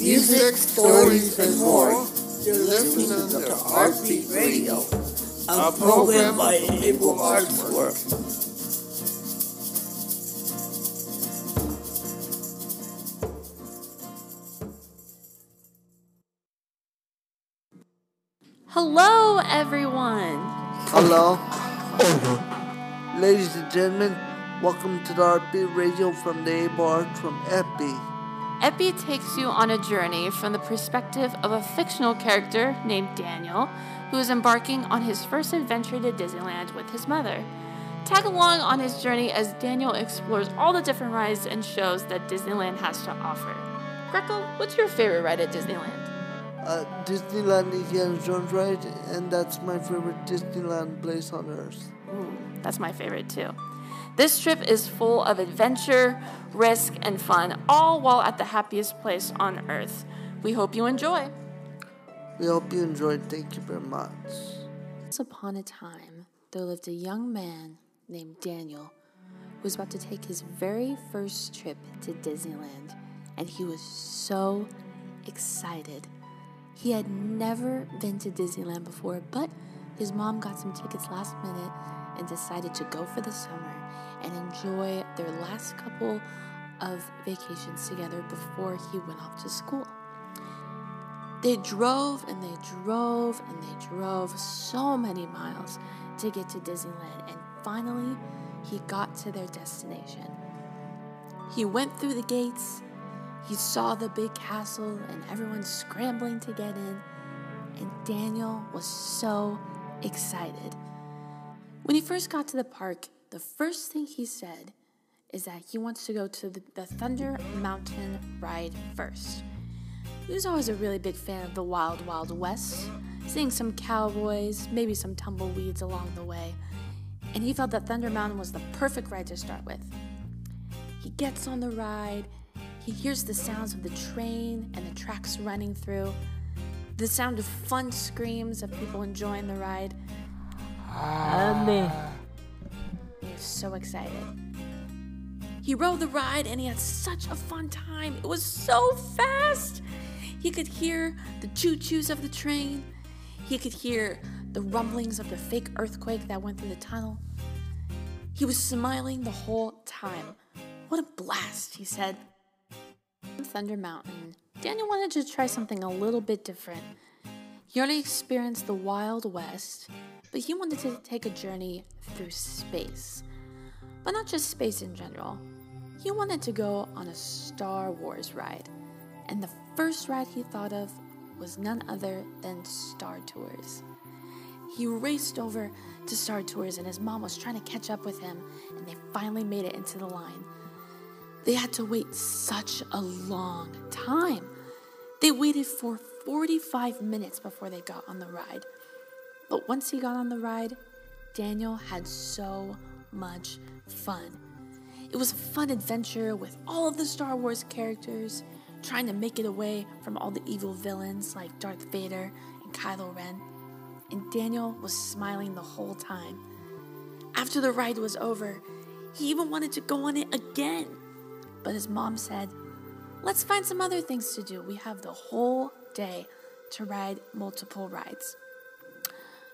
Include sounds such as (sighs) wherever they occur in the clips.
music, stories, and more. You're listening to Heartbeat Radio, a program by Able Arts Work. Hello, everyone. Hello. Ladies and gentlemen, welcome to the Heartbeat Radio from the Able Arts from Epi. Epi takes you on a journey from the perspective of a fictional character named Daniel, who is embarking on his first adventure to Disneyland with his mother. Tag along on his journey as Daniel explores all the different rides and shows that Disneyland has to offer. Greco, what's your favorite ride at Disneyland? Uh, Disneyland Indiana Jones ride, and that's my favorite Disneyland place on earth. Ooh, that's my favorite too. This trip is full of adventure, risk, and fun, all while at the happiest place on earth. We hope you enjoy. We hope you enjoyed. Thank you very much. Once upon a time, there lived a young man named Daniel who was about to take his very first trip to Disneyland, and he was so excited. He had never been to Disneyland before, but his mom got some tickets last minute and decided to go for the summer and enjoy their last couple of vacations together before he went off to school. They drove and they drove and they drove so many miles to get to Disneyland, and finally, he got to their destination. He went through the gates, he saw the big castle, and everyone scrambling to get in, and Daniel was so excited. When he first got to the park, the first thing he said is that he wants to go to the, the Thunder Mountain ride first. He was always a really big fan of the Wild Wild West, seeing some cowboys, maybe some tumbleweeds along the way, and he felt that Thunder Mountain was the perfect ride to start with. He gets on the ride, he hears the sounds of the train and the tracks running through, the sound of fun screams of people enjoying the ride. Ah. He was so excited. He rode the ride and he had such a fun time. It was so fast. He could hear the choo choos of the train. He could hear the rumblings of the fake earthquake that went through the tunnel. He was smiling the whole time. What a blast, he said. Thunder Mountain, Daniel wanted to try something a little bit different. He already experienced the Wild West, but he wanted to take a journey through space. But not just space in general. He wanted to go on a Star Wars ride. And the first ride he thought of was none other than Star Tours. He raced over to Star Tours, and his mom was trying to catch up with him, and they finally made it into the line. They had to wait such a long time. They waited for 45 minutes before they got on the ride. But once he got on the ride, Daniel had so much fun. It was a fun adventure with all of the Star Wars characters, trying to make it away from all the evil villains like Darth Vader and Kylo Ren. And Daniel was smiling the whole time. After the ride was over, he even wanted to go on it again. But his mom said, Let's find some other things to do. We have the whole day to ride multiple rides.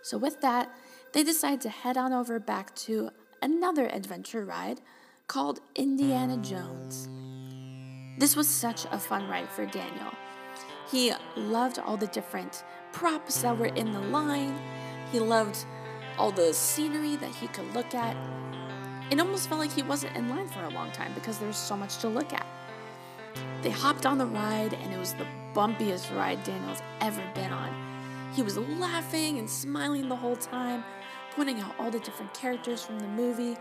So, with that, they decided to head on over back to another adventure ride called Indiana Jones. This was such a fun ride for Daniel. He loved all the different props that were in the line, he loved all the scenery that he could look at. It almost felt like he wasn't in line for a long time because there was so much to look at. They hopped on the ride, and it was the bumpiest ride Daniel's ever been on. He was laughing and smiling the whole time, pointing out all the different characters from the movie,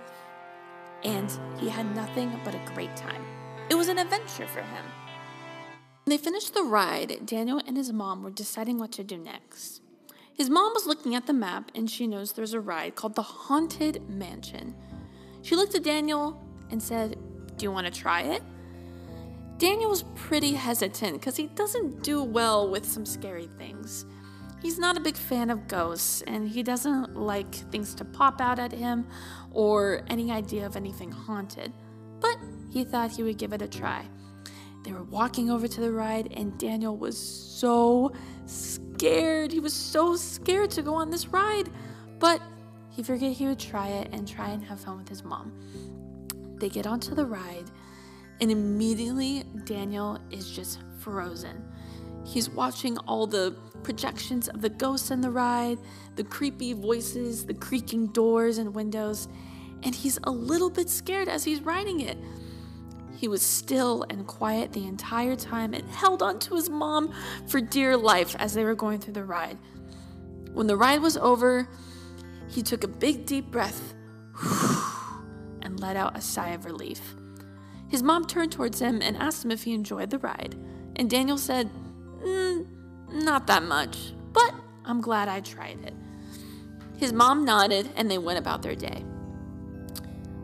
and he had nothing but a great time. It was an adventure for him. When they finished the ride, Daniel and his mom were deciding what to do next. His mom was looking at the map and she knows there's a ride called the Haunted Mansion. She looked at Daniel and said, Do you want to try it? Daniel was pretty hesitant because he doesn't do well with some scary things. He's not a big fan of ghosts and he doesn't like things to pop out at him or any idea of anything haunted, but he thought he would give it a try. They were walking over to the ride, and Daniel was so scared. He was so scared to go on this ride, but he figured he would try it and try and have fun with his mom. They get onto the ride, and immediately Daniel is just frozen. He's watching all the projections of the ghosts in the ride, the creepy voices, the creaking doors and windows, and he's a little bit scared as he's riding it. He was still and quiet the entire time and held on to his mom for dear life as they were going through the ride. When the ride was over, he took a big deep breath (sighs) and let out a sigh of relief. His mom turned towards him and asked him if he enjoyed the ride, and Daniel said, mm, Not that much, but I'm glad I tried it. His mom nodded and they went about their day.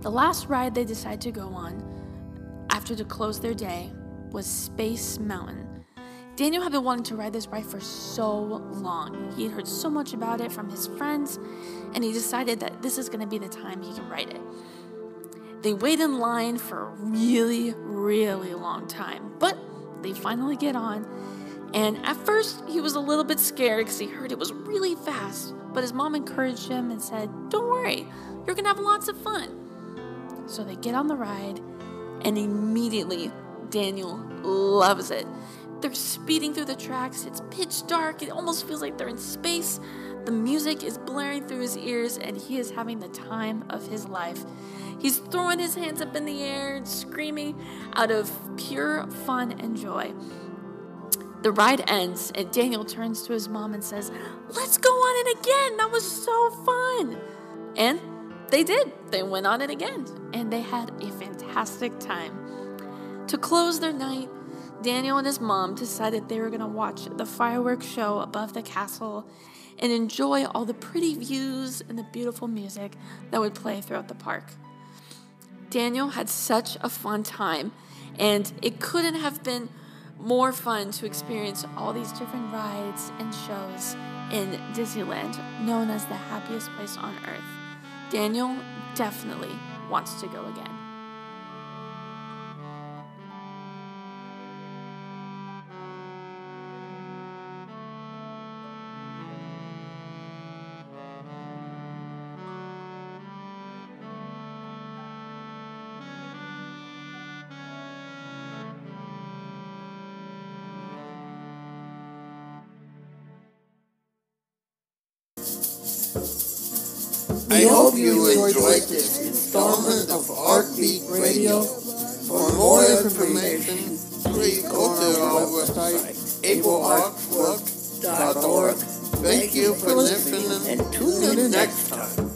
The last ride they decided to go on after to close their day was Space Mountain. Daniel had been wanting to ride this ride for so long. He had heard so much about it from his friends, and he decided that this is going to be the time he can ride it. They wait in line for a really, really long time, but they finally get on. And at first, he was a little bit scared because he heard it was really fast, but his mom encouraged him and said, Don't worry, you're going to have lots of fun. So they get on the ride, and immediately Daniel loves it. They're speeding through the tracks. It's pitch dark. It almost feels like they're in space. The music is blaring through his ears, and he is having the time of his life. He's throwing his hands up in the air and screaming out of pure fun and joy. The ride ends, and Daniel turns to his mom and says, Let's go on it again. That was so fun. And they did. They went on it again, and they had a fantastic time. To close their night, Daniel and his mom decided they were going to watch the fireworks show above the castle and enjoy all the pretty views and the beautiful music that would play throughout the park. Daniel had such a fun time, and it couldn't have been more fun to experience all these different rides and shows in Disneyland, known as the happiest place on earth. Daniel definitely wants to go again. I hope you enjoyed this installment of Heartbeat Radio. For more information, please go to our website, ableartwork.org. Thank you for listening and tune in next time.